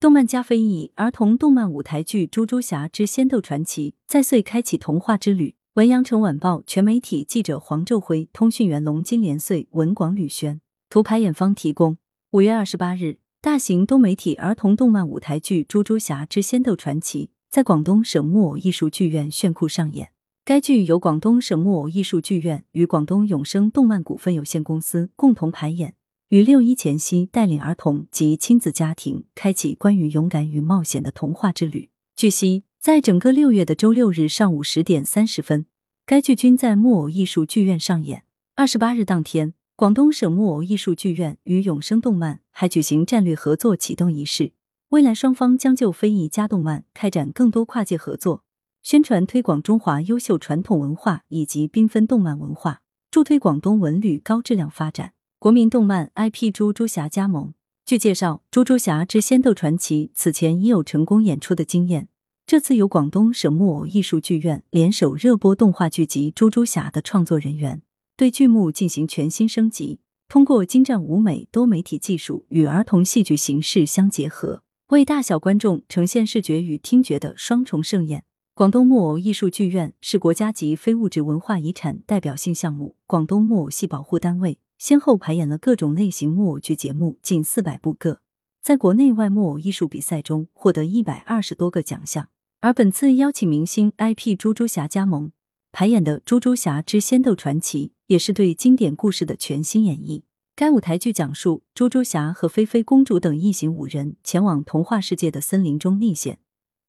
动漫加非遗儿童动漫舞台剧《猪猪侠之仙斗传奇》再岁开启童话之旅。文阳城晚报全媒体记者黄昼辉，通讯员龙金连岁，文广吕轩。图排演方提供。五月二十八日，大型多媒体儿童动漫舞台剧《猪猪侠之仙斗传奇》在广东省木偶艺术剧院炫酷上演。该剧由广东省木偶艺术剧院与广东永生动漫股份有限公司共同排演，于六一前夕带领儿童及亲子家庭开启关于勇敢与冒险的童话之旅。据悉，在整个六月的周六日上午十点三十分，该剧均在木偶艺术剧院上演。二十八日当天，广东省木偶艺术剧院与永生动漫还举行战略合作启动仪式，未来双方将就非遗加动漫开展更多跨界合作。宣传推广中华优秀传统文化以及缤纷动漫文化，助推广东文旅高质量发展。国民动漫 IP《猪猪侠》加盟。据介绍，《猪猪侠之仙斗传奇》此前已有成功演出的经验，这次由广东省木偶艺术剧院联手热播动画剧集《猪猪侠》的创作人员，对剧目进行全新升级，通过精湛舞美、多媒体技术与儿童戏剧形式相结合，为大小观众呈现视觉与听觉的双重盛宴。广东木偶艺术剧院是国家级非物质文化遗产代表性项目广东木偶戏保护单位，先后排演了各种类型木偶剧节目近四百部个，在国内外木偶艺术比赛中获得一百二十多个奖项。而本次邀请明星 IP 猪猪侠加盟排演的《猪猪侠之仙斗传奇》，也是对经典故事的全新演绎。该舞台剧讲述猪猪侠和菲菲公主等一行五人前往童话世界的森林中历险。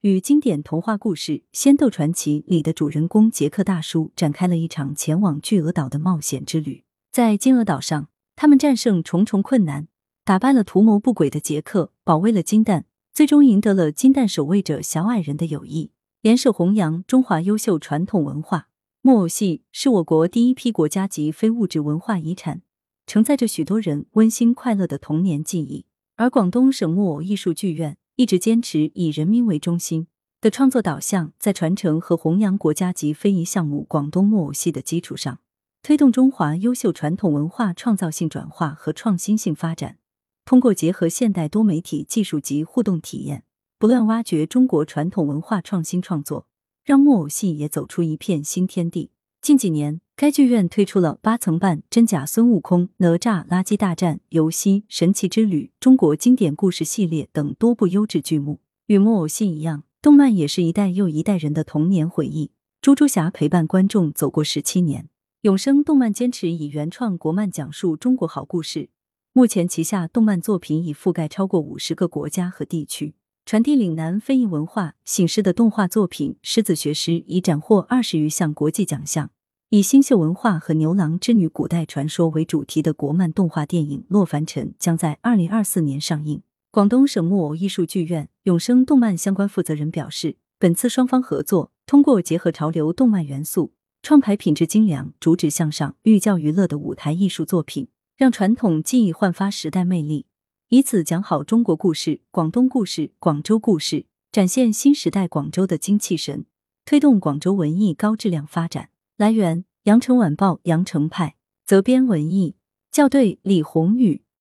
与经典童话故事《仙斗传奇》里的主人公杰克大叔展开了一场前往巨额岛的冒险之旅。在金额岛上，他们战胜重重困难，打败了图谋不轨的杰克，保卫了金蛋，最终赢得了金蛋守卫者小矮人的友谊，联手弘扬中华优秀传统文化。木偶戏是我国第一批国家级非物质文化遗产，承载着许多人温馨快乐的童年记忆。而广东省木偶艺术剧院。一直坚持以人民为中心的创作导向，在传承和弘扬国家级非遗项目广东木偶戏的基础上，推动中华优秀传统文化创造性转化和创新性发展。通过结合现代多媒体技术及互动体验，不断挖掘中国传统文化创新创作，让木偶戏也走出一片新天地。近几年，该剧院推出了八层半、真假孙悟空、哪吒、垃圾大战、游戏、神奇之旅、中国经典故事系列等多部优质剧目。与木偶戏一样，动漫也是一代又一代人的童年回忆。猪猪侠陪伴观众走过十七年，永生动漫坚持以原创国漫讲述中国好故事。目前旗下动漫作品已覆盖超过五十个国家和地区，传递岭南非遗文化醒狮的动画作品《狮子学狮》已斩获二十余项国际奖项。以星宿文化和牛郎织女古代传说为主题的国漫动画电影《洛凡尘》将在二零二四年上映。广东省木偶艺术剧院永生动漫相关负责人表示，本次双方合作，通过结合潮流动漫元素，创排品质精良、主旨向上、寓教于乐的舞台艺术作品，让传统技艺焕发时代魅力，以此讲好中国故事、广东故事、广州故事，展现新时代广州的精气神，推动广州文艺高质量发展。来源：羊城晚报羊城派，责编：文艺，校对：李宏宇。